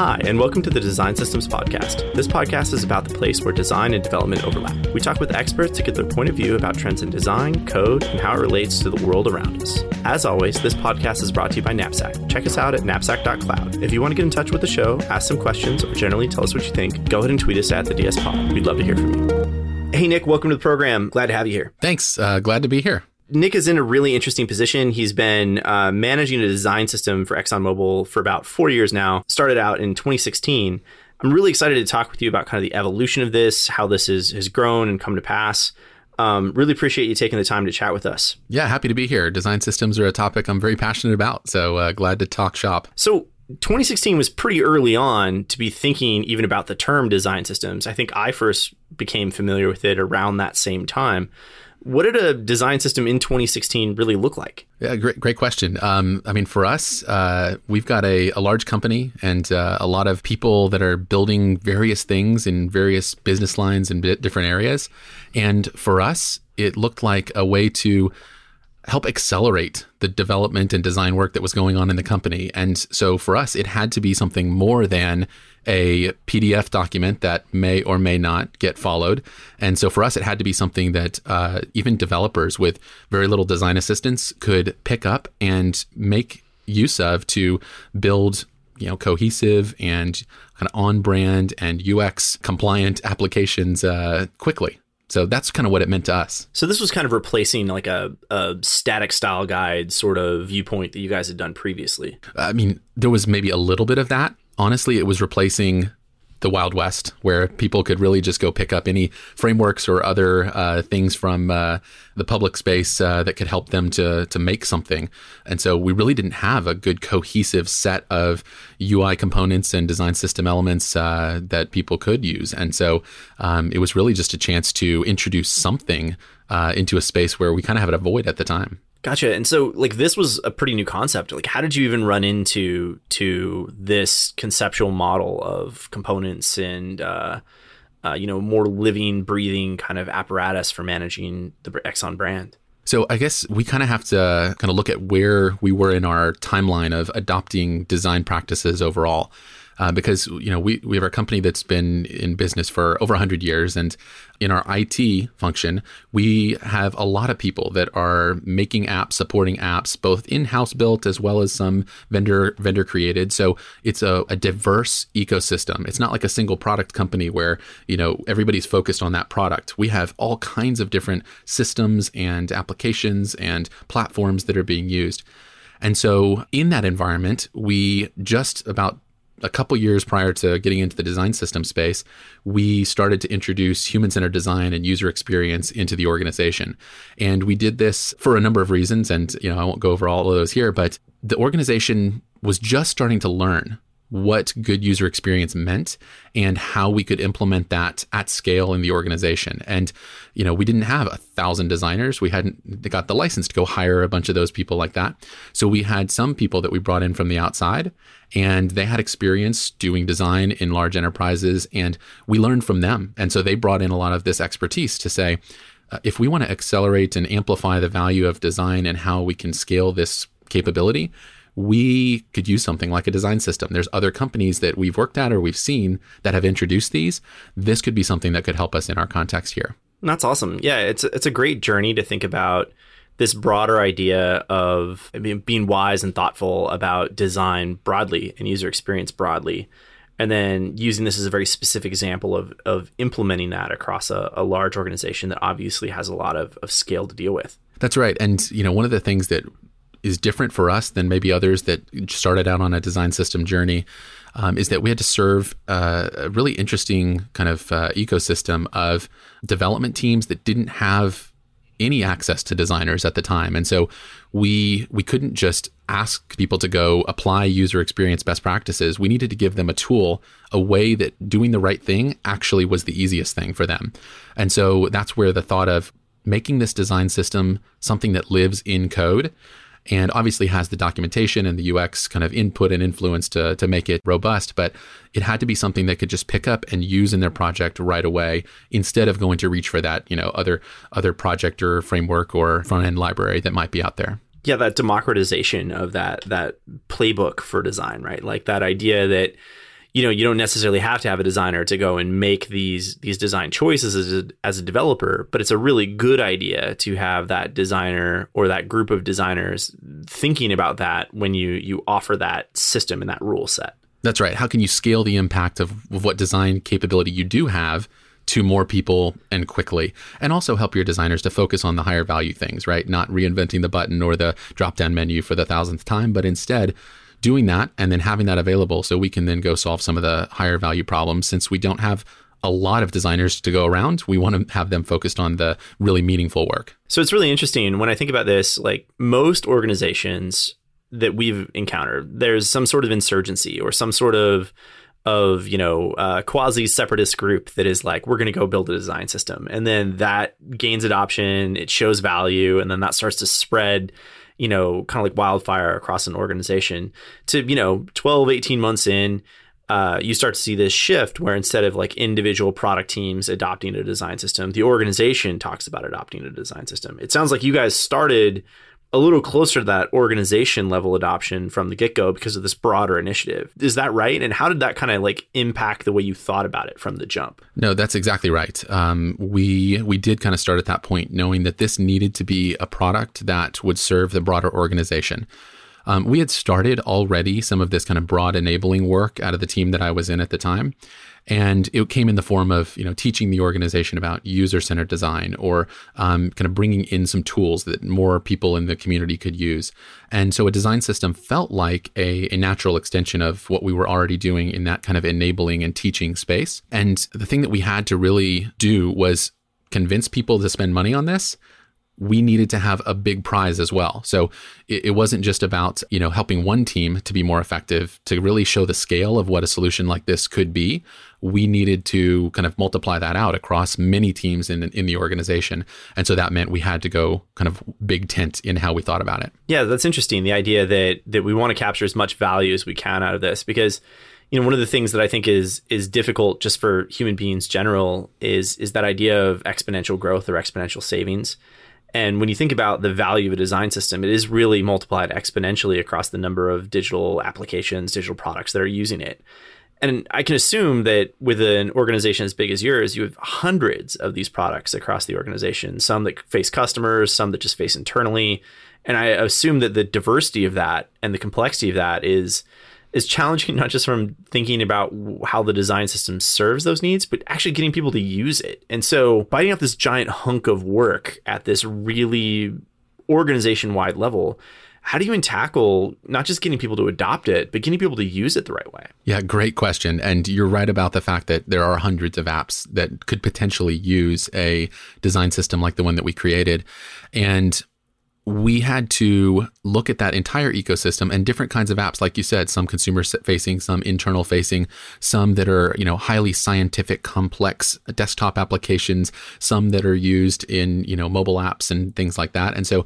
Hi, and welcome to the Design Systems Podcast. This podcast is about the place where design and development overlap. We talk with experts to get their point of view about trends in design, code, and how it relates to the world around us. As always, this podcast is brought to you by Knapsack. Check us out at knapsack.cloud. If you want to get in touch with the show, ask some questions, or generally tell us what you think, go ahead and tweet us at the DS Pod. We'd love to hear from you. Hey, Nick, welcome to the program. Glad to have you here. Thanks. Uh, glad to be here. Nick is in a really interesting position. He's been uh, managing a design system for ExxonMobil for about four years now. Started out in 2016. I'm really excited to talk with you about kind of the evolution of this, how this is, has grown and come to pass. Um, really appreciate you taking the time to chat with us. Yeah, happy to be here. Design systems are a topic I'm very passionate about, so uh, glad to talk shop. So, 2016 was pretty early on to be thinking even about the term design systems. I think I first became familiar with it around that same time. What did a design system in 2016 really look like? Yeah, great, great question. Um, I mean, for us, uh, we've got a, a, large company and uh, a lot of people that are building various things in various business lines and different areas. And for us, it looked like a way to help accelerate the development and design work that was going on in the company. And so for us, it had to be something more than a PDF document that may or may not get followed. And so for us, it had to be something that uh, even developers with very little design assistance could pick up and make use of to build you know cohesive and kind of on brand and UX compliant applications uh, quickly. So that's kind of what it meant to us. So this was kind of replacing like a, a static style guide sort of viewpoint that you guys had done previously. I mean, there was maybe a little bit of that. Honestly, it was replacing the Wild West, where people could really just go pick up any frameworks or other uh, things from uh, the public space uh, that could help them to to make something. And so we really didn't have a good cohesive set of UI components and design system elements uh, that people could use. And so um, it was really just a chance to introduce something uh, into a space where we kind of had a void at the time. Gotcha. And so like this was a pretty new concept. Like how did you even run into to this conceptual model of components and uh, uh, you know more living, breathing kind of apparatus for managing the Exxon brand? So I guess we kind of have to kind of look at where we were in our timeline of adopting design practices overall uh, because you know we we have a company that's been in business for over 100 years, and in our IT function, we have a lot of people that are making apps, supporting apps, both in-house built as well as some vendor vendor created. So it's a, a diverse ecosystem. It's not like a single product company where you know everybody's focused on that product. We have all kinds of different systems and applications and platforms that are being used. And so, in that environment, we just about a couple years prior to getting into the design system space, we started to introduce human centered design and user experience into the organization. And we did this for a number of reasons. And, you know, I won't go over all of those here, but the organization was just starting to learn what good user experience meant and how we could implement that at scale in the organization. And, you know, we didn't have a thousand designers. We hadn't got the license to go hire a bunch of those people like that. So we had some people that we brought in from the outside and they had experience doing design in large enterprises and we learned from them. And so they brought in a lot of this expertise to say, uh, if we want to accelerate and amplify the value of design and how we can scale this capability, we could use something like a design system. There's other companies that we've worked at or we've seen that have introduced these. This could be something that could help us in our context here. That's awesome. Yeah, it's it's a great journey to think about this broader idea of being wise and thoughtful about design broadly and user experience broadly and then using this as a very specific example of, of implementing that across a, a large organization that obviously has a lot of, of scale to deal with. That's right. And you know, one of the things that is different for us than maybe others that started out on a design system journey um, is that we had to serve uh, a really interesting kind of uh, ecosystem of development teams that didn't have any access to designers at the time. And so we we couldn't just ask people to go apply user experience best practices. We needed to give them a tool a way that doing the right thing actually was the easiest thing for them. And so that's where the thought of making this design system something that lives in code and obviously has the documentation and the UX kind of input and influence to, to make it robust. But it had to be something that could just pick up and use in their project right away instead of going to reach for that, you know, other other project or framework or front end library that might be out there. Yeah, that democratization of that that playbook for design, right? Like that idea that you know you don't necessarily have to have a designer to go and make these these design choices as a, as a developer but it's a really good idea to have that designer or that group of designers thinking about that when you you offer that system and that rule set. That's right. How can you scale the impact of, of what design capability you do have to more people and quickly? And also help your designers to focus on the higher value things right? Not reinventing the button or the drop down menu for the thousandth time but instead doing that and then having that available so we can then go solve some of the higher value problems since we don't have a lot of designers to go around. We want to have them focused on the really meaningful work. So it's really interesting when I think about this, like most organizations that we've encountered, there's some sort of insurgency or some sort of of you know uh, quasi separatist group that is like we're going to go build a design system and then that gains adoption it shows value and then that starts to spread you know, kind of like wildfire across an organization to, you know, 12, 18 months in, uh, you start to see this shift where instead of like individual product teams adopting a design system, the organization talks about adopting a design system. It sounds like you guys started a little closer to that organization level adoption from the get go because of this broader initiative. Is that right? And how did that kind of like impact the way you thought about it from the jump? No, that's exactly right. Um, we we did kind of start at that point, knowing that this needed to be a product that would serve the broader organization. Um, we had started already some of this kind of broad enabling work out of the team that I was in at the time. And it came in the form of, you know, teaching the organization about user-centered design or um, kind of bringing in some tools that more people in the community could use. And so a design system felt like a, a natural extension of what we were already doing in that kind of enabling and teaching space. And the thing that we had to really do was convince people to spend money on this we needed to have a big prize as well. So it, it, wasn't just about, you know, helping one team to be more effective to really show the scale of what a solution like this could be. We needed to kind of multiply that out across many teams in, in the organization. And so that meant we had to go kind of big tent in how we thought about it. Yeah, that's interesting. The idea that that we want to capture as much value as we can out of this because you know one of the things that I think is is difficult just for human beings general is is that idea of exponential growth or exponential savings and when you think about the value of a design system, it is really multiplied exponentially across the number of digital applications, digital products that are using it. And I can assume that with an organization as big as yours, you have hundreds of these products across the organization, some that face customers, some that just face internally. And I assume that the diversity of that and the complexity of that is is challenging not just from thinking about how the design system serves those needs, but actually getting people to use it. And so biting off this giant hunk of work at this really organization wide level, how do you even tackle not just getting people to adopt it, but getting people to use it the right way? Yeah, great question. And you're right about the fact that there are hundreds of apps that could potentially use a design system like the one that we created. And we had to look at that entire ecosystem and different kinds of apps like you said some consumer facing some internal facing some that are you know highly scientific complex desktop applications some that are used in you know mobile apps and things like that. And so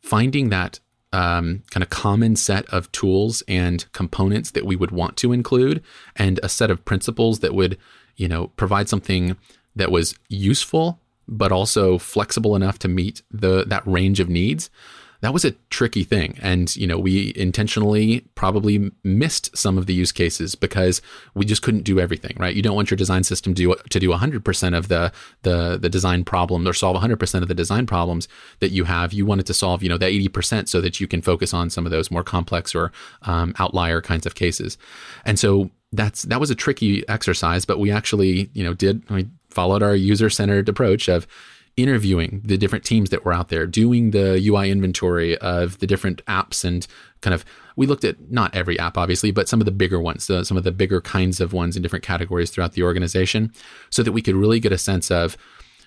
finding that um, kind of common set of tools and components that we would want to include and a set of principles that would you know provide something that was useful but also flexible enough to meet the that range of needs that was a tricky thing. And you know we intentionally probably missed some of the use cases because we just couldn't do everything right? You don't want your design system to do, to do 100% of the, the the design problem or solve 100% of the design problems that you have. You wanted to solve you know that 80% so that you can focus on some of those more complex or um, outlier kinds of cases. And so that's that was a tricky exercise but we actually you know did we followed our user centered approach of interviewing the different teams that were out there, doing the UI inventory of the different apps, and kind of we looked at not every app, obviously, but some of the bigger ones, uh, some of the bigger kinds of ones in different categories throughout the organization, so that we could really get a sense of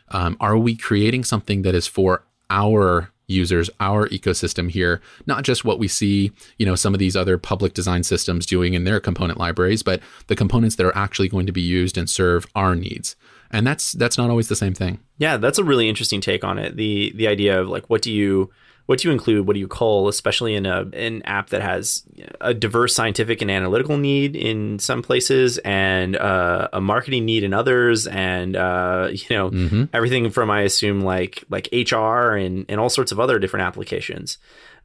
um, are we creating something that is for our users, our ecosystem here, not just what we see, you know, some of these other public design systems doing in their component libraries, but the components that are actually going to be used and serve our needs and that's that's not always the same thing. Yeah, that's a really interesting take on it. The the idea of like what do you what do you include? What do you call, especially in a an app that has a diverse scientific and analytical need in some places, and uh, a marketing need in others, and uh, you know mm-hmm. everything from I assume like like HR and and all sorts of other different applications.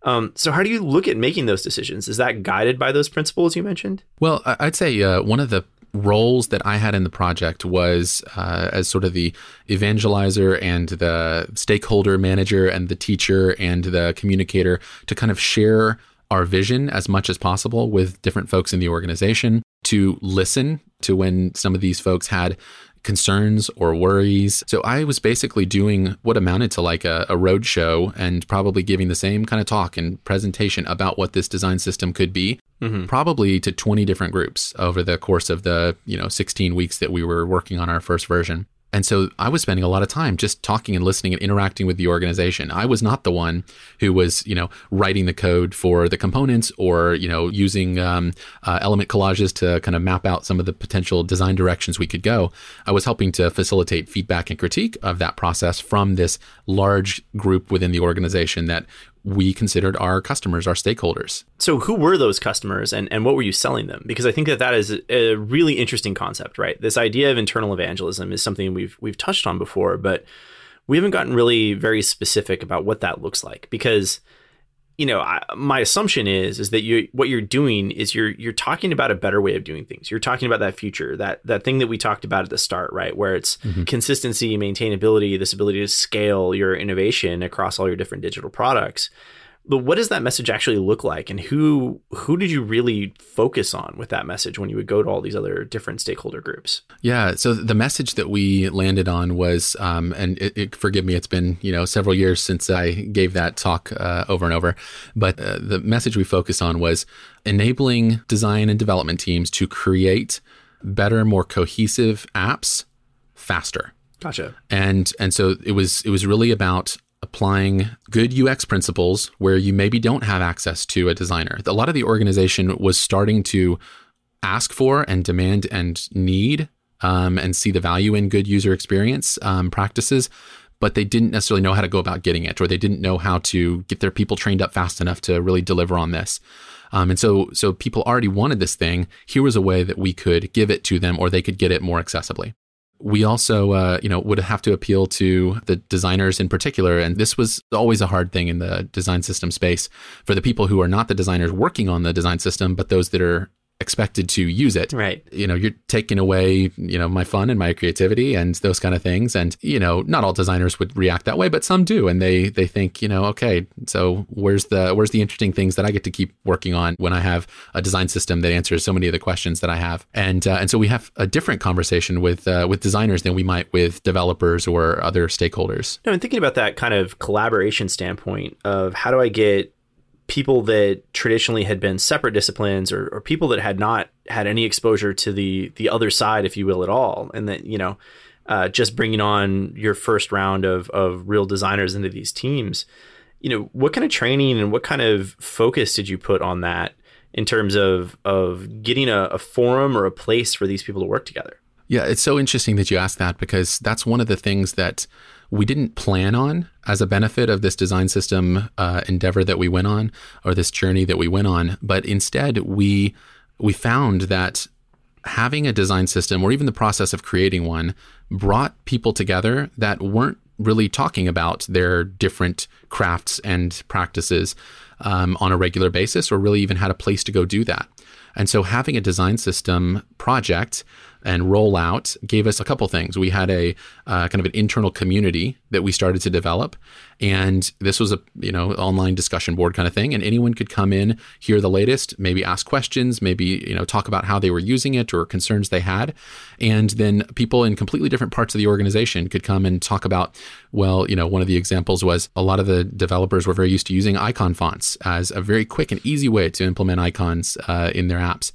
Um, so, how do you look at making those decisions? Is that guided by those principles you mentioned? Well, I'd say uh, one of the roles that I had in the project was uh, as sort of the evangelizer and the stakeholder manager and the teacher and the communicator to kind of share our vision as much as possible with different folks in the organization, to listen to when some of these folks had concerns or worries. So I was basically doing what amounted to like a, a road show and probably giving the same kind of talk and presentation about what this design system could be, mm-hmm. probably to 20 different groups over the course of the, you know, 16 weeks that we were working on our first version. And so I was spending a lot of time just talking and listening and interacting with the organization. I was not the one who was, you know, writing the code for the components or, you know, using um, uh, element collages to kind of map out some of the potential design directions we could go. I was helping to facilitate feedback and critique of that process from this large group within the organization that we considered our customers, our stakeholders. So, who were those customers and, and what were you selling them? Because I think that that is a really interesting concept, right? This idea of internal evangelism is something we've we've touched on before, but we haven't gotten really very specific about what that looks like because you know, I, my assumption is is that you what you're doing is you're you're talking about a better way of doing things. You're talking about that future, that that thing that we talked about at the start, right? Where it's mm-hmm. consistency, maintainability, this ability to scale your innovation across all your different digital products but what does that message actually look like? And who who did you really focus on with that message when you would go to all these other different stakeholder groups? Yeah so the message that we landed on was um, and it, it, forgive me it's been you know several years since i gave that talk uh, over and over but uh, the message we focused on was enabling design and development teams to create better more cohesive apps faster. Gotcha. And and so it was it was really about applying good UX principles where you maybe don't have access to a designer. A lot of the organization was starting to ask for and demand and need um, and see the value in good user experience um, practices, but they didn't necessarily know how to go about getting it, or they didn't know how to get their people trained up fast enough to really deliver on this. Um, and so, so people already wanted this thing. Here was a way that we could give it to them, or they could get it more accessibly we also uh, you know would have to appeal to the designers in particular and this was always a hard thing in the design system space for the people who are not the designers working on the design system but those that are expected to use it. Right. You know, you're taking away, you know, my fun and my creativity and those kind of things. And, you know, not all designers would react that way, but some do. And they they think, you know, okay, so where's the where's the interesting things that I get to keep working on when I have a design system that answers so many of the questions that I have. And uh, and so we have a different conversation with uh, with designers than we might with developers or other stakeholders. No, and thinking about that kind of collaboration standpoint of how do I get people that traditionally had been separate disciplines or, or people that had not had any exposure to the the other side, if you will, at all, and that you know, uh, just bringing on your first round of of real designers into these teams, you know, what kind of training and what kind of focus did you put on that in terms of of getting a, a forum or a place for these people to work together? Yeah, it's so interesting that you asked that because that's one of the things that we didn't plan on as a benefit of this design system uh, endeavor that we went on or this journey that we went on, but instead we we found that having a design system or even the process of creating one brought people together that weren't really talking about their different crafts and practices um, on a regular basis or really even had a place to go do that. And so having a design system project and rollout gave us a couple things. We had a uh, kind of an internal community that we started to develop, and this was a you know online discussion board kind of thing, and anyone could come in, hear the latest, maybe ask questions, maybe you know talk about how they were using it or concerns they had, and then people in completely different parts of the organization could come and talk about. Well, you know, one of the examples was a lot of the developers were very used to using icon fonts as a very quick and easy way to implement icons uh, in their apps.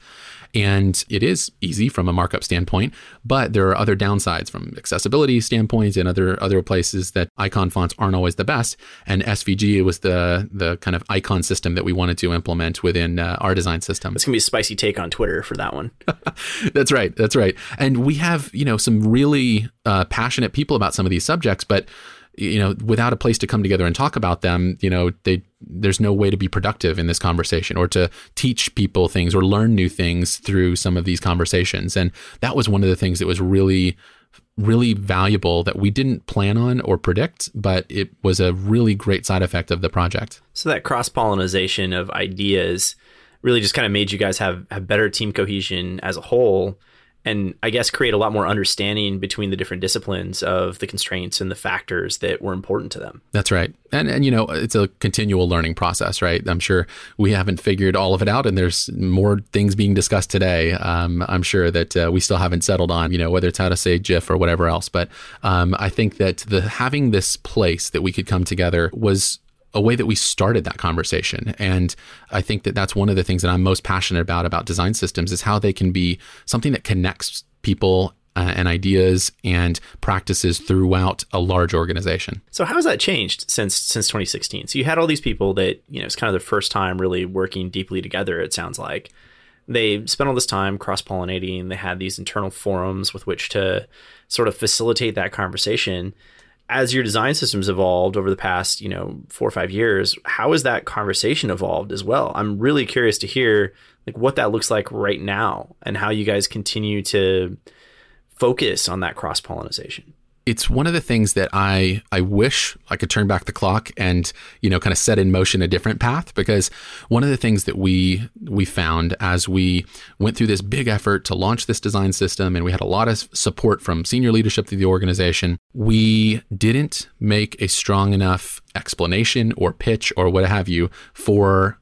And it is easy from a markup standpoint, but there are other downsides from accessibility standpoints and other other places that icon fonts aren't always the best. And SVG was the the kind of icon system that we wanted to implement within uh, our design system. It's gonna be a spicy take on Twitter for that one. that's right. That's right. And we have you know some really uh, passionate people about some of these subjects, but you know, without a place to come together and talk about them, you know, they there's no way to be productive in this conversation or to teach people things or learn new things through some of these conversations. And that was one of the things that was really really valuable that we didn't plan on or predict, but it was a really great side effect of the project. So that cross pollination of ideas really just kind of made you guys have have better team cohesion as a whole and I guess create a lot more understanding between the different disciplines of the constraints and the factors that were important to them. That's right. And and you know, it's a continual learning process, right? I'm sure we haven't figured all of it out and there's more things being discussed today. Um, I'm sure that uh, we still haven't settled on, you know, whether it's how to say GIF or whatever else, but um, I think that the having this place that we could come together was a way that we started that conversation. And I think that that's one of the things that I'm most passionate about about design systems is how they can be something that connects people uh, and ideas and practices throughout a large organization. So how has that changed since since 2016? So you had all these people that you know it's kind of the first time really working deeply together. It sounds like they spent all this time cross pollinating. They had these internal forums with which to sort of facilitate that conversation as your design systems evolved over the past, you know, four or five years, how has that conversation evolved as well? I'm really curious to hear like what that looks like right now and how you guys continue to focus on that cross pollination it's one of the things that I I wish I could turn back the clock and you know kind of set in motion a different path because one of the things that we we found as we went through this big effort to launch this design system and we had a lot of support from senior leadership through the organization we didn't make a strong enough explanation or pitch or what have you for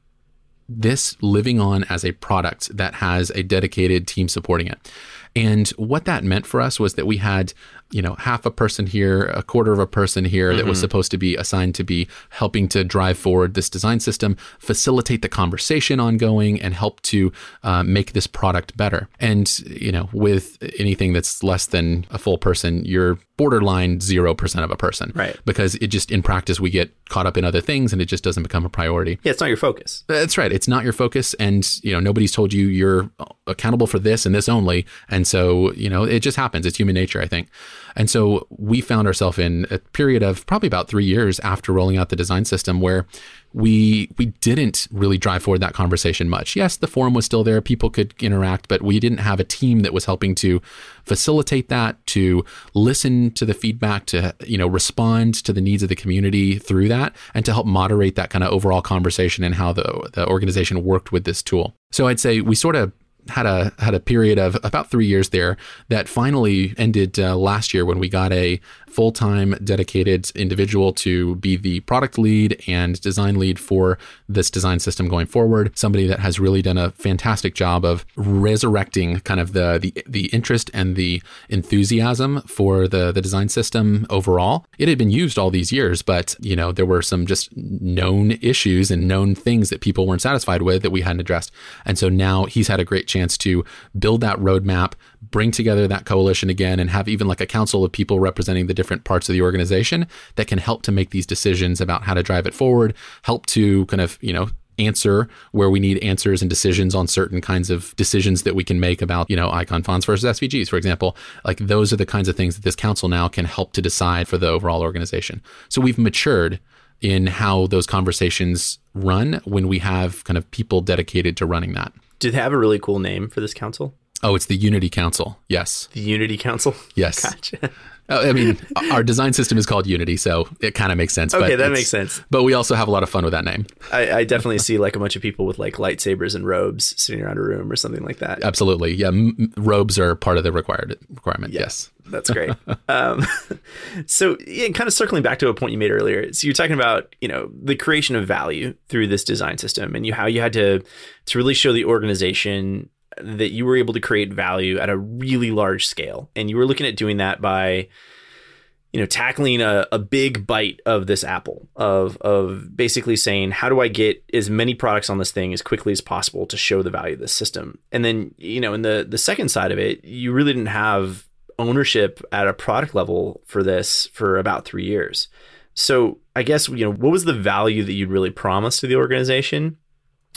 this living on as a product that has a dedicated team supporting it. And what that meant for us was that we had, you know, half a person here, a quarter of a person here mm-hmm. that was mm-hmm. supposed to be assigned to be helping to drive forward this design system, facilitate the conversation ongoing, and help to uh, make this product better. And, you know, with anything that's less than a full person, you're borderline 0% of a person. Right. Because it just, in practice, we get caught up in other things and it just doesn't become a priority. Yeah, it's not your focus. That's right. It's not your focus. And, you know, nobody's told you you're accountable for this and this only. And so, you know, it just happens. It's human nature, I think. And so we found ourselves in a period of probably about three years after rolling out the design system where we we didn't really drive forward that conversation much. Yes, the forum was still there, people could interact, but we didn't have a team that was helping to facilitate that, to listen to the feedback, to you know respond to the needs of the community through that, and to help moderate that kind of overall conversation and how the the organization worked with this tool. So I'd say we sort of had a had a period of about three years there that finally ended uh, last year when we got a full time dedicated individual to be the product lead and design lead for this design system going forward. Somebody that has really done a fantastic job of resurrecting kind of the the, the interest and the enthusiasm for the the design system overall. It had been used all these years, but you know there were some just known issues and known things that people weren't satisfied with that we hadn't addressed. And so now he's had a great chance to build that roadmap, bring together that coalition again, and have even like a council of people representing the different parts of the organization that can help to make these decisions about how to drive it forward, help to kind of, you know, answer where we need answers and decisions on certain kinds of decisions that we can make about, you know, icon fonts versus SVGs, for example. Like those are the kinds of things that this council now can help to decide for the overall organization. So we've matured in how those conversations run when we have kind of people dedicated to running that. Do they have a really cool name for this council? Oh, it's the Unity Council. Yes. The Unity Council? Yes. Gotcha. Oh, I mean, our design system is called Unity, so it kind of makes sense. Okay, that makes sense. But we also have a lot of fun with that name. I, I, definitely see like a bunch of people with like lightsabers and robes sitting around a room or something like that. Absolutely, yeah. M- robes are part of the required requirement. Yeah, yes, that's great. um, so, yeah, kind of circling back to a point you made earlier. So you're talking about you know the creation of value through this design system, and you how you had to to really show the organization that you were able to create value at a really large scale. And you were looking at doing that by you know tackling a, a big bite of this apple of of basically saying how do i get as many products on this thing as quickly as possible to show the value of this system? And then you know in the the second side of it you really didn't have ownership at a product level for this for about three years. So i guess you know what was the value that you'd really promised to the organization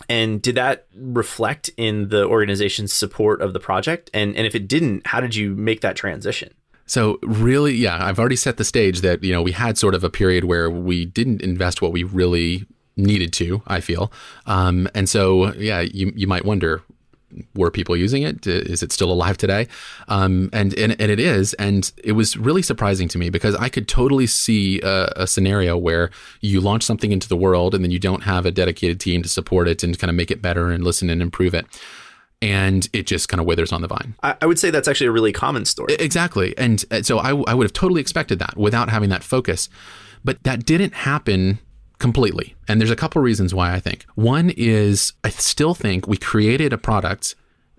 and did that reflect in the organization's support of the project? And and if it didn't, how did you make that transition? So really, yeah, I've already set the stage that you know we had sort of a period where we didn't invest what we really needed to. I feel, um, and so yeah, you you might wonder were people using it? Is it still alive today? Um, and, and and it is, and it was really surprising to me because I could totally see a, a, scenario where you launch something into the world and then you don't have a dedicated team to support it and kind of make it better and listen and improve it. and it just kind of withers on the vine. I, I, would say that's actually a really common story. Exactly. And uh, so I, I would have totally expected that without having that focus. But that didn't happen completely. And there's a couple reasons why I think. One is I still think we created a product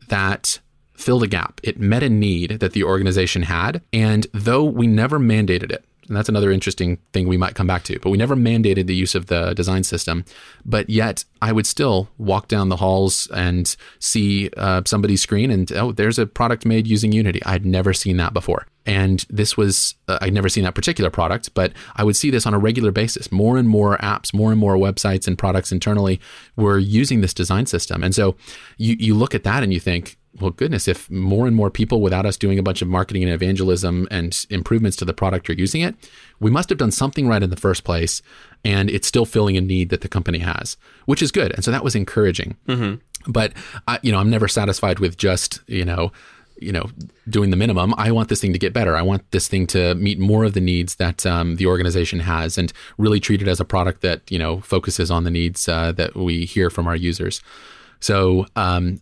that filled a gap. It met a need that the organization had. And though we never mandated it, and that's another interesting thing we might come back to. But we never mandated the use of the design system. But yet, I would still walk down the halls and see uh, somebody's screen, and oh, there's a product made using Unity. I'd never seen that before. And this was, uh, I'd never seen that particular product, but I would see this on a regular basis. More and more apps, more and more websites and products internally were using this design system. And so you, you look at that and you think, well, goodness, if more and more people without us doing a bunch of marketing and evangelism and improvements to the product are using it, we must have done something right in the first place. And it's still filling a need that the company has, which is good. And so that was encouraging. Mm-hmm. But, I, you know, I'm never satisfied with just, you know, you know, doing the minimum. I want this thing to get better. I want this thing to meet more of the needs that um, the organization has, and really treat it as a product that you know focuses on the needs uh, that we hear from our users. So um,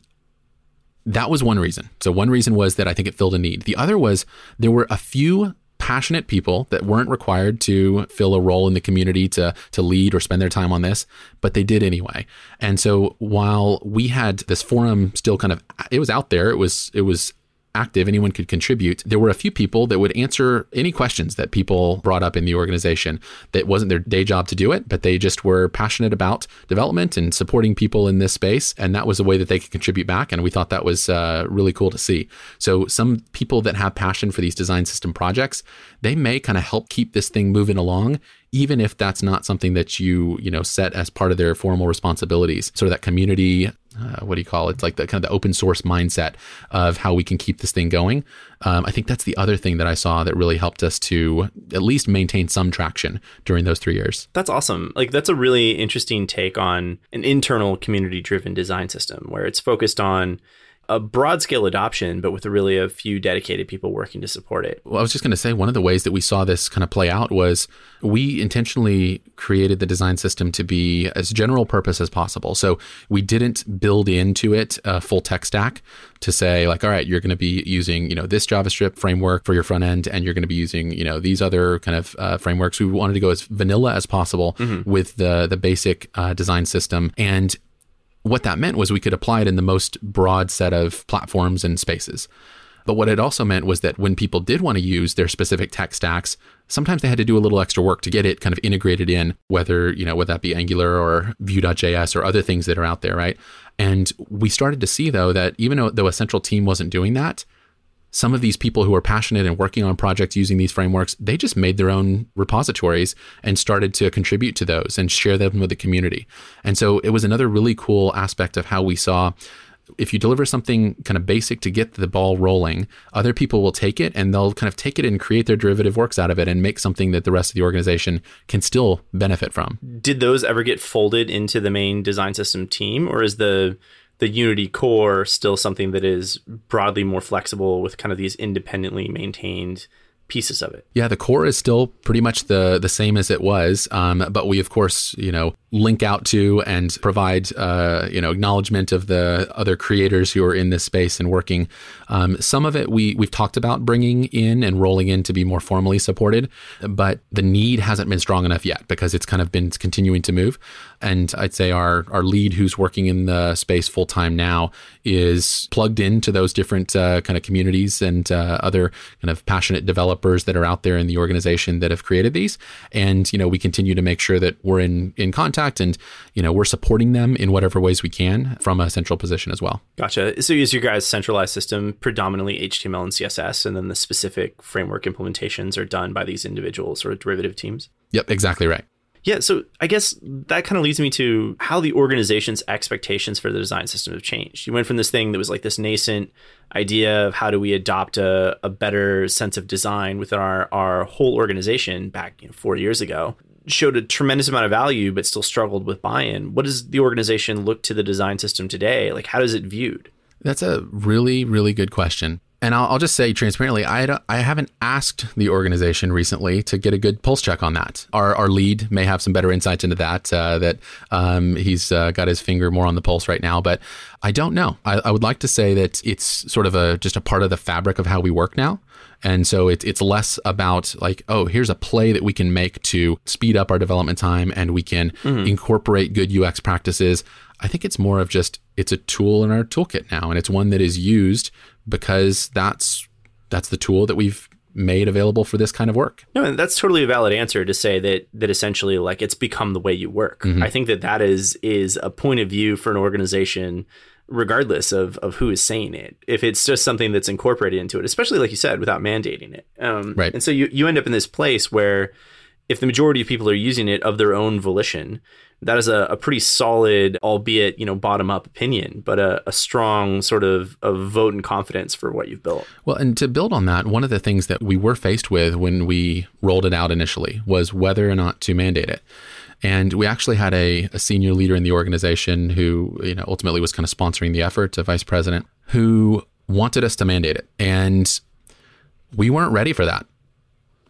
that was one reason. So one reason was that I think it filled a need. The other was there were a few passionate people that weren't required to fill a role in the community to to lead or spend their time on this, but they did anyway. And so while we had this forum still kind of it was out there, it was it was active, anyone could contribute. There were a few people that would answer any questions that people brought up in the organization that wasn't their day job to do it, but they just were passionate about development and supporting people in this space. And that was a way that they could contribute back. And we thought that was uh, really cool to see. So, some people that have passion for these design system projects, they may kind of help keep this thing moving along even if that's not something that you you know set as part of their formal responsibilities sort of that community uh, what do you call it? It's like the kind of the open source mindset of how we can keep this thing going. Um, I think that's the other thing that I saw that really helped us to at least maintain some traction during those three years. That's awesome. Like that's a really interesting take on an internal community driven design system where it's focused on a broad scale adoption, but with really a few dedicated people working to support it. Well, I was just going to say one of the ways that we saw this kind of play out was we intentionally created the design system to be as general purpose as possible. So we didn't build into it a full tech stack to say like, all right, you're going to be using you know this JavaScript framework for your front end, and you're going to be using you know these other kind of uh, frameworks. We wanted to go as vanilla as possible mm-hmm. with the the basic uh, design system, and what that meant was we could apply it in the most broad set of platforms and spaces. But what it also meant was that when people did want to use their specific tech stacks, sometimes they had to do a little extra work to get it kind of integrated in, whether, you know, whether that be Angular or Vue.js or other things that are out there, right? And we started to see though that even though a central team wasn't doing that, some of these people who are passionate and working on projects using these frameworks, they just made their own repositories and started to contribute to those and share them with the community. And so it was another really cool aspect of how we saw if you deliver something kind of basic to get the ball rolling, other people will take it and they'll kind of take it and create their derivative works out of it and make something that the rest of the organization can still benefit from. Did those ever get folded into the main design system team or is the the Unity core still something that is broadly more flexible with kind of these independently maintained pieces of it. Yeah, the core is still pretty much the the same as it was, um, but we of course you know link out to and provide uh, you know acknowledgement of the other creators who are in this space and working. Um, some of it we we've talked about bringing in and rolling in to be more formally supported, but the need hasn't been strong enough yet because it's kind of been continuing to move. And I'd say our our lead who's working in the space full time now is plugged into those different uh, kind of communities and uh, other kind of passionate developers that are out there in the organization that have created these. And you know we continue to make sure that we're in in contact and you know we're supporting them in whatever ways we can from a central position as well. Gotcha. So is your guys centralized system predominantly html and css and then the specific framework implementations are done by these individuals or derivative teams? Yep exactly right yeah, so I guess that kind of leads me to how the organization's expectations for the design system have changed. You went from this thing that was like this nascent idea of how do we adopt a, a better sense of design within our, our whole organization back you know, four years ago showed a tremendous amount of value but still struggled with buy-in. What does the organization look to the design system today? Like how is it viewed? That's a really really good question And I'll, I'll just say transparently, I, I haven't asked the organization recently to get a good pulse check on that. Our, our lead may have some better insights into that, uh, that um, he's uh, got his finger more on the pulse right now. But I don't know. I, I would like to say that it's sort of a just a part of the fabric of how we work now. And so it, it's less about like, oh, here's a play that we can make to speed up our development time and we can mm-hmm. incorporate good UX practices. I think it's more of just it's a tool in our toolkit now, and it's one that is used because that's that's the tool that we've made available for this kind of work. No, and that's totally a valid answer to say that that essentially like it's become the way you work. Mm-hmm. I think that that is is a point of view for an organization regardless of of who is saying it. If it's just something that's incorporated into it, especially like you said without mandating it. Um, right. And so you you end up in this place where if the majority of people are using it of their own volition, that is a, a pretty solid, albeit you know bottom up opinion, but a, a strong sort of, vote and confidence for what you've built. Well, and to build on that, one of the things that we were faced with when we rolled it out initially was whether or not to mandate it. And we actually had a, a senior leader in the organization who, you know, ultimately was kind of sponsoring the effort, a vice president, who wanted us to mandate it. And we weren't ready for that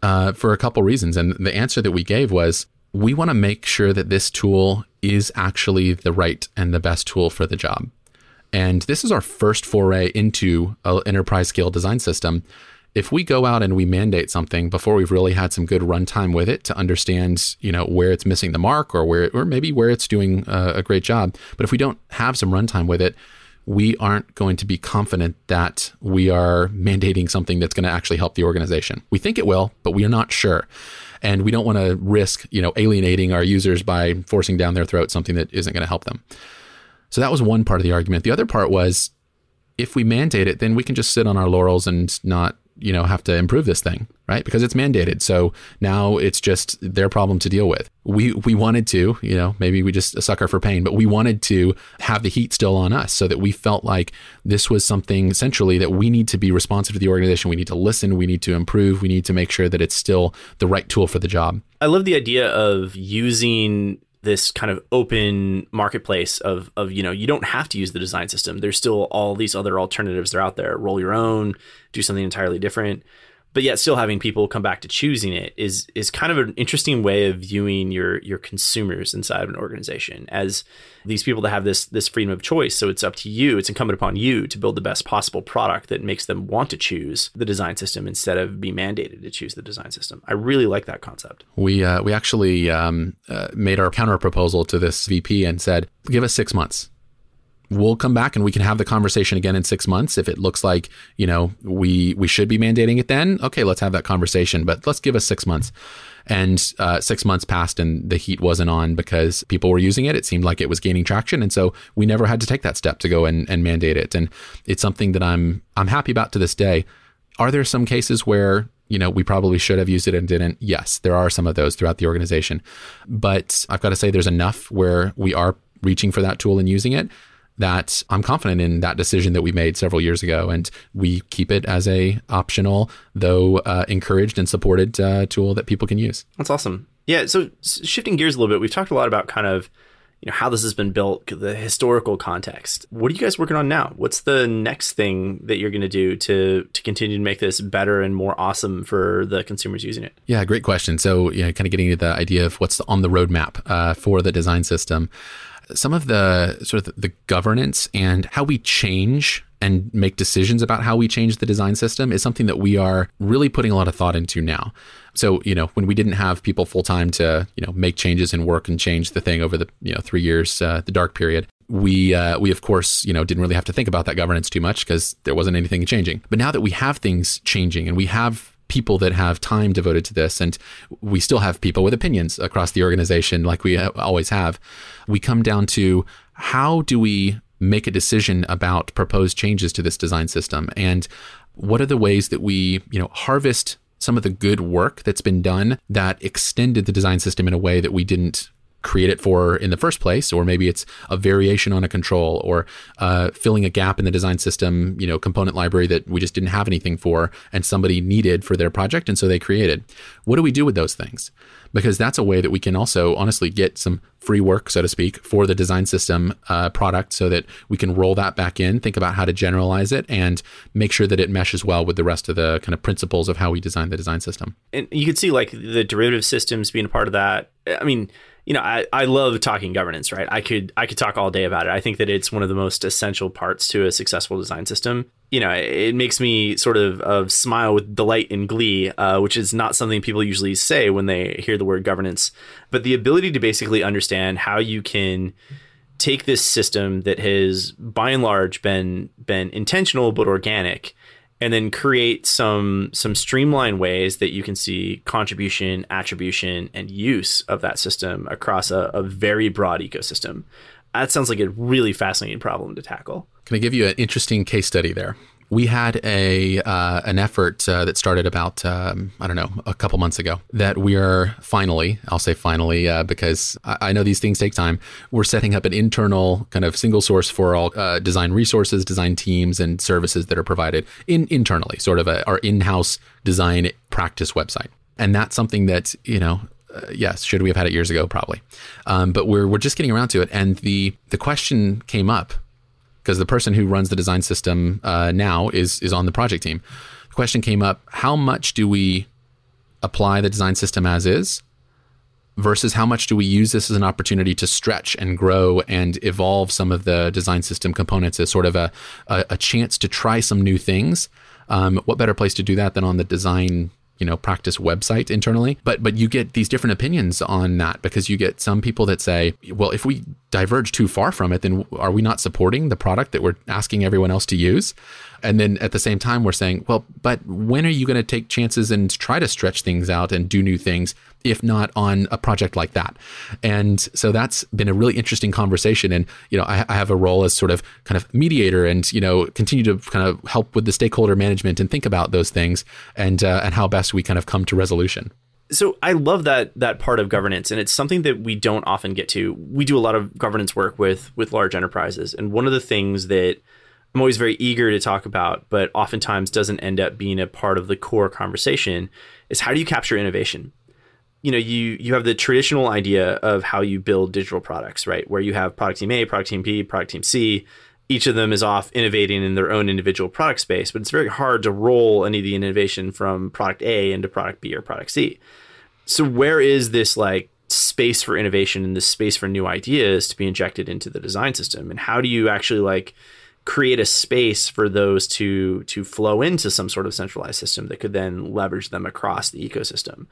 uh, for a couple reasons. And the answer that we gave was we want to make sure that this tool is actually the right and the best tool for the job. And this is our first foray into an enterprise scale design system. If we go out and we mandate something before we've really had some good runtime with it to understand, you know, where it's missing the mark or where, or maybe where it's doing a, a great job, but if we don't have some runtime with it, we aren't going to be confident that we are mandating something that's going to actually help the organization. We think it will, but we are not sure. And we don't want to risk, you know, alienating our users by forcing down their throat something that isn't going to help them. So that was one part of the argument. The other part was if we mandate it, then we can just sit on our laurels and not you know have to improve this thing right? Because it's mandated. So now it's just their problem to deal with. We we wanted to you know maybe we just a sucker for pain but we wanted to have the heat still on us so that we felt like this was something essentially that we need to be responsive to the organization. We need to listen. We need to improve. We need to make sure that it's still the right tool for the job. I love the idea of using this kind of open marketplace of of you know you don't have to use the design system. There's still all these other alternatives that are out there. Roll your own do something entirely different but yet still having people come back to choosing it is is kind of an interesting way of viewing your your consumers inside of an organization. As these people that have this this freedom of choice so it's up to you it's incumbent upon you to build the best possible product that makes them want to choose the design system instead of be mandated to choose the design system. I really like that concept. We uh, we actually um, uh, made our counter proposal to this vp and said give us six months we'll come back and we can have the conversation again in six months. If it looks like, you know, we, we should be mandating it then, okay, let's have that conversation, but let's give us six months. And uh, six months passed and the heat wasn't on because people were using it. It seemed like it was gaining traction. And so we never had to take that step to go and, and mandate it. And it's something that I'm, I'm happy about to this day. Are there some cases where you know, we probably should have used it and didn't. Yes, there are some of those throughout the organization. But I've got to say, there's enough where we are reaching for that tool and using it that I'm confident in that decision that we made several years ago, and we keep it as a optional, though uh, encouraged and supported uh, tool that people can use. That's awesome. Yeah. So shifting gears a little bit, we've talked a lot about kind of you know how this has been built, the historical context. What are you guys working on now? What's the next thing that you're going to do to to continue to make this better and more awesome for the consumers using it? Yeah, great question. So, you know, kind of getting to the idea of what's on the roadmap uh, for the design system some of the sort of the governance and how we change and make decisions about how we change the design system is something that we are really putting a lot of thought into now. So, you know, when we didn't have people full time to, you know, make changes and work and change the thing over the, you know, three years, uh, the dark period, we, uh, we of course, you know, didn't really have to think about that governance too much because there wasn't anything changing. But now that we have things changing and we have people that have time devoted to this, and we still have people with opinions across the organization, like we always have. We come down to how do we make a decision about proposed changes to this design system, and what are the ways that we, you know, harvest some of the good work that's been done that extended the design system in a way that we didn't create it for in the first place, or maybe it's a variation on a control, or uh, filling a gap in the design system, you know, component library that we just didn't have anything for, and somebody needed for their project, and so they created. What do we do with those things? Because that's a way that we can also honestly get some free work, so to speak, for the design system uh, product, so that we can roll that back in, think about how to generalize it, and make sure that it meshes well with the rest of the kind of principles of how we design the design system. And you could see like the derivative systems being a part of that. I mean you know, I, I love talking governance, right? I could I could talk all day about it. I think that it's one of the most essential parts to a successful design system. You know, it, makes me sort of, of smile with delight and glee, uh, which is not something people usually say when they hear the word governance. But the ability to basically understand how you can take this system that has by and large been been intentional but organic and then create some some streamlined ways that you can see contribution, attribution, and use of that system across a, a very broad ecosystem. That sounds like a really fascinating problem to tackle. Can I give you an interesting case study there? We had a uh, an effort uh, that started about um, I don't know a couple months ago that we are finally I'll say finally uh, because I, I, know these things take time. We're setting up an internal kind of single source for all uh, design resources, design teams, and services that are provided in internally, sort of a, our in-house design practice website, and that's something that you know. Uh, yes, should we have had it years ago? Probably, um, but we're we're just getting around to it. And the the question came up because the person who runs the design system uh, now is is on the project team. The question came up: How much do we apply the design system as is, versus how much do we use this as an opportunity to stretch and grow and evolve some of the design system components as sort of a a, a chance to try some new things? Um, what better place to do that than on the design you know practice website internally but but you get these different opinions on that because you get some people that say well if we diverge too far from it then are we not supporting the product that we're asking everyone else to use and then at the same time, we're saying, well, but when are you going to take chances and try to stretch things out and do new things, if not on a project like that? And so that's been a really interesting conversation. And, you know, I, I have a role as sort of kind of mediator and, you know, continue to kind of help with the stakeholder management and think about those things and, uh, and how best we kind of come to resolution so I love that that part of governance, and it's something that we don't often get to. We do a lot of governance work with with large enterprises, and one of the things that I'm always very eager to talk about, but oftentimes doesn't end up being a part of the core conversation is how do you capture innovation? You know, you you have the traditional idea of how you build digital products, right? Where you have product team A, product team B, product team C. Each of them is off innovating in their own individual product space, but it's very hard to roll any of the innovation from product A into product B or product C. So where is this like space for innovation and this space for new ideas to be injected into the design system? And how do you actually like create a space for those to to flow into some sort of centralized system that could then leverage them across the ecosystem.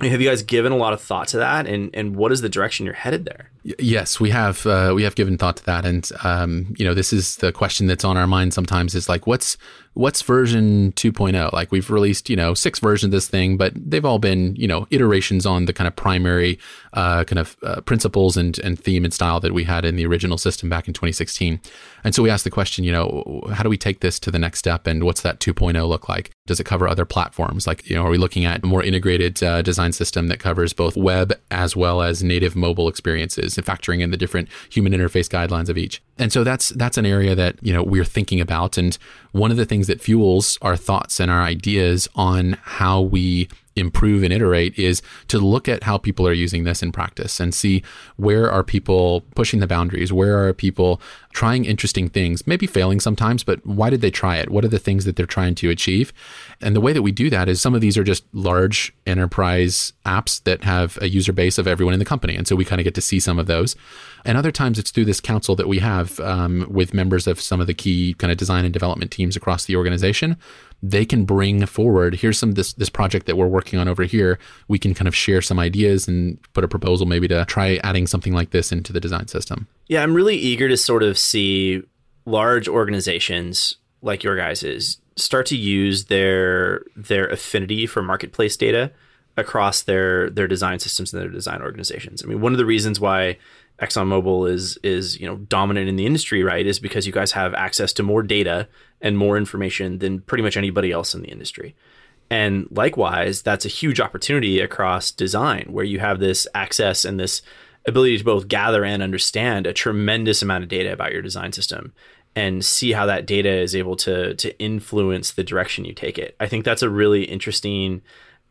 Have you guys given a lot of thought to that, and and what is the direction you're headed there? Yes, we have. Uh, we have given thought to that, and um, you know, this is the question that's on our mind sometimes. Is like, what's what's version 2.0 like we've released you know six versions of this thing but they've all been you know iterations on the kind of primary uh, kind of uh, principles and, and theme and style that we had in the original system back in 2016 and so we asked the question you know how do we take this to the next step and what's that 2.0 look like? Does it cover other platforms? Like you know are we looking at a more integrated uh, design system that covers both web as well as native mobile experiences and factoring in the different human interface guidelines of each? And so that's that's an area that you know we're thinking about and one of the things that fuels our thoughts and our ideas on how we improve and iterate is to look at how people are using this in practice and see where are people pushing the boundaries where are people trying interesting things maybe failing sometimes but why did they try it? What are the things that they're trying to achieve? And the way that we do that is some of these are just large enterprise apps that have a user base of everyone in the company. And so we kind of get to see some of those. And other times it's through this council that we have um, with members of some of the key kind of design and development teams across the organization. They can bring forward here's some this this project that we're working on over here we can kind of share some ideas and put a proposal maybe to try adding something like this into the design system yeah i'm really eager to sort of see large organizations like your guys's start to use their their affinity for marketplace data across their their design systems and their design organizations i mean one of the reasons why ExxonMobil is is you know dominant in the industry, right? Is because you guys have access to more data and more information than pretty much anybody else in the industry. And likewise, that's a huge opportunity across design where you have this access and this ability to both gather and understand a tremendous amount of data about your design system and see how that data is able to to influence the direction you take it. I think that's a really interesting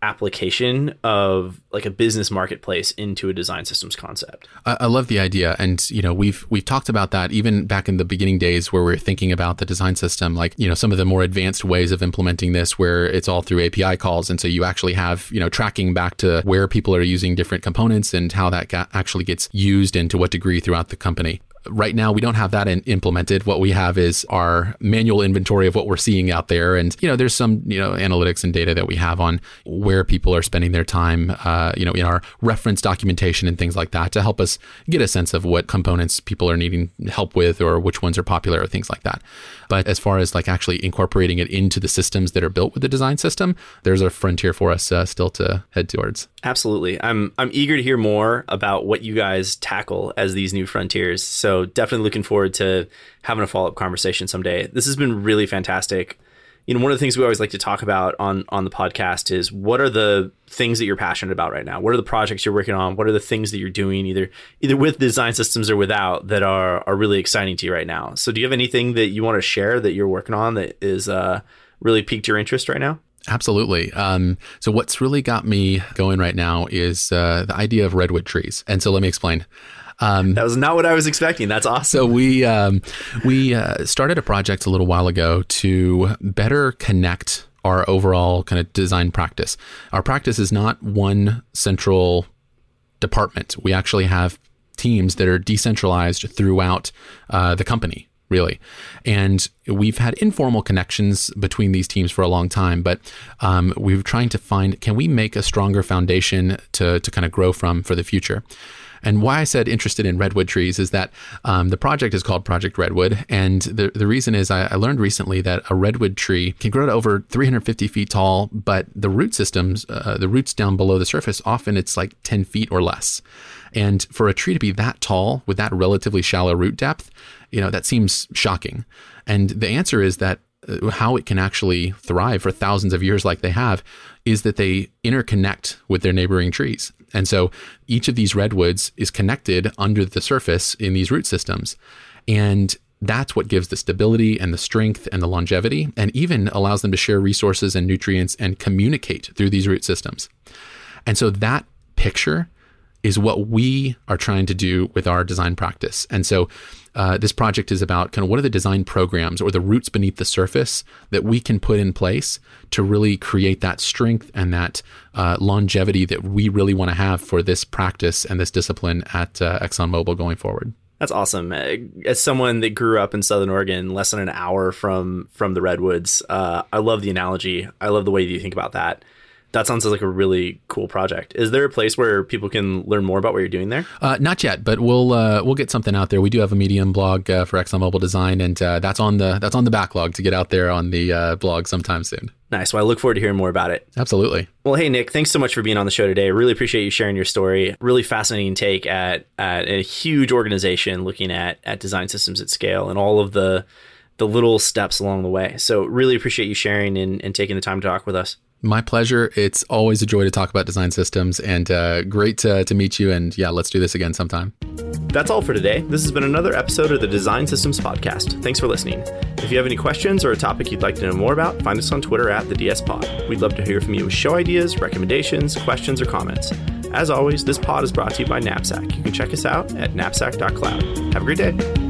application of like a business marketplace into a design systems concept. I, I, love the idea, and you know we've we've talked about that even back in the beginning days where we are thinking about the design system, like you know some of the more advanced ways of implementing this, where it's all through API calls, and so you actually have you know tracking back to where people are using different components and how that ga- actually gets used and to what degree throughout the company right now we don't have that in, implemented. What we have is our manual inventory of what we're seeing out there, and you know, there's some you know analytics and data that we have on where people are spending their time, uh, you know, in our reference documentation and things like that to help us get a sense of what components people are needing help with, or which ones are popular, or things like that. But as far as like actually incorporating it into the systems that are built with the design system, there's a frontier for us uh, still to head towards. Absolutely, I'm I'm eager to hear more about what you guys tackle as these new frontiers. So definitely looking forward to having a follow up conversation someday. This has been really fantastic you know one of the things we always like to talk about on on the podcast is what are the things that you're passionate about right now what are the projects you're working on what are the things that you're doing either either with design systems or without that are are really exciting to you right now so do you have anything that you want to share that you're working on that is uh, really piqued your interest right now Absolutely. Um, so, what's really got me going right now is uh, the idea of redwood trees. And so, let me explain. Um, that was not what I was expecting. That's awesome. So we um, we uh, started a project a little while ago to better connect our overall kind of design practice. Our practice is not one central department. We actually have teams that are decentralized throughout uh, the company really. And we've had informal connections between these teams for a long time, but um, we are trying to find can we make a stronger foundation to, to kind of grow from for the future? And why I said interested in redwood trees is that um, the project is called Project Redwood. And the, the reason is I, I, learned recently that a redwood tree can grow to over 350 feet tall, but the root systems, uh, the roots down below the surface, often it's like 10 feet or less. And for a tree to be that tall with that relatively shallow root depth, you know, that seems shocking. And the answer is that uh, how it can actually thrive for thousands of years like they have is that they interconnect with their neighboring trees. And so each of these redwoods is connected under the surface in these root systems. And that's what gives the stability and the strength and the longevity, and even allows them to share resources and nutrients and communicate through these root systems. And so that picture is what we are trying to do with our design practice. And so uh, this project is about kind of what are the design programs or the roots beneath the surface that we can put in place to really create that strength and that uh, longevity that we really want to have for this practice and this discipline at uh, ExxonMobil going forward. That's awesome. Uh, as someone that grew up in Southern Oregon, less than an hour from from the redwoods, uh, I love the analogy. I love the way that you think about that that sounds like a really cool project. Is there a place where people can learn more about what you're doing there? Uh, not yet, but we'll uh, we'll get something out there. We do have a Medium blog uh, for ExxonMobil Design, and uh, that's on the that's on the backlog to get out there on the uh, blog sometime soon. Nice. Well, I look forward to hearing more about it. Absolutely. Well, hey Nick, thanks so much for being on the show today. I really appreciate you sharing your story. Really fascinating take at at a huge organization looking at at design systems at scale and all of the the little steps along the way. So really appreciate you sharing and, and taking the time to talk with us. My pleasure. It's always a joy to talk about design systems and uh, great to, to meet you. And yeah, let's do this again sometime. That's all for today. This has been another episode of the Design Systems Podcast. Thanks for listening. If you have any questions or a topic you'd like to know more about, find us on Twitter at the DS Pod. We'd love to hear from you with show ideas, recommendations, questions, or comments. As always, this pod is brought to you by Knapsack. You can check us out at knapsack.cloud. Have a great day.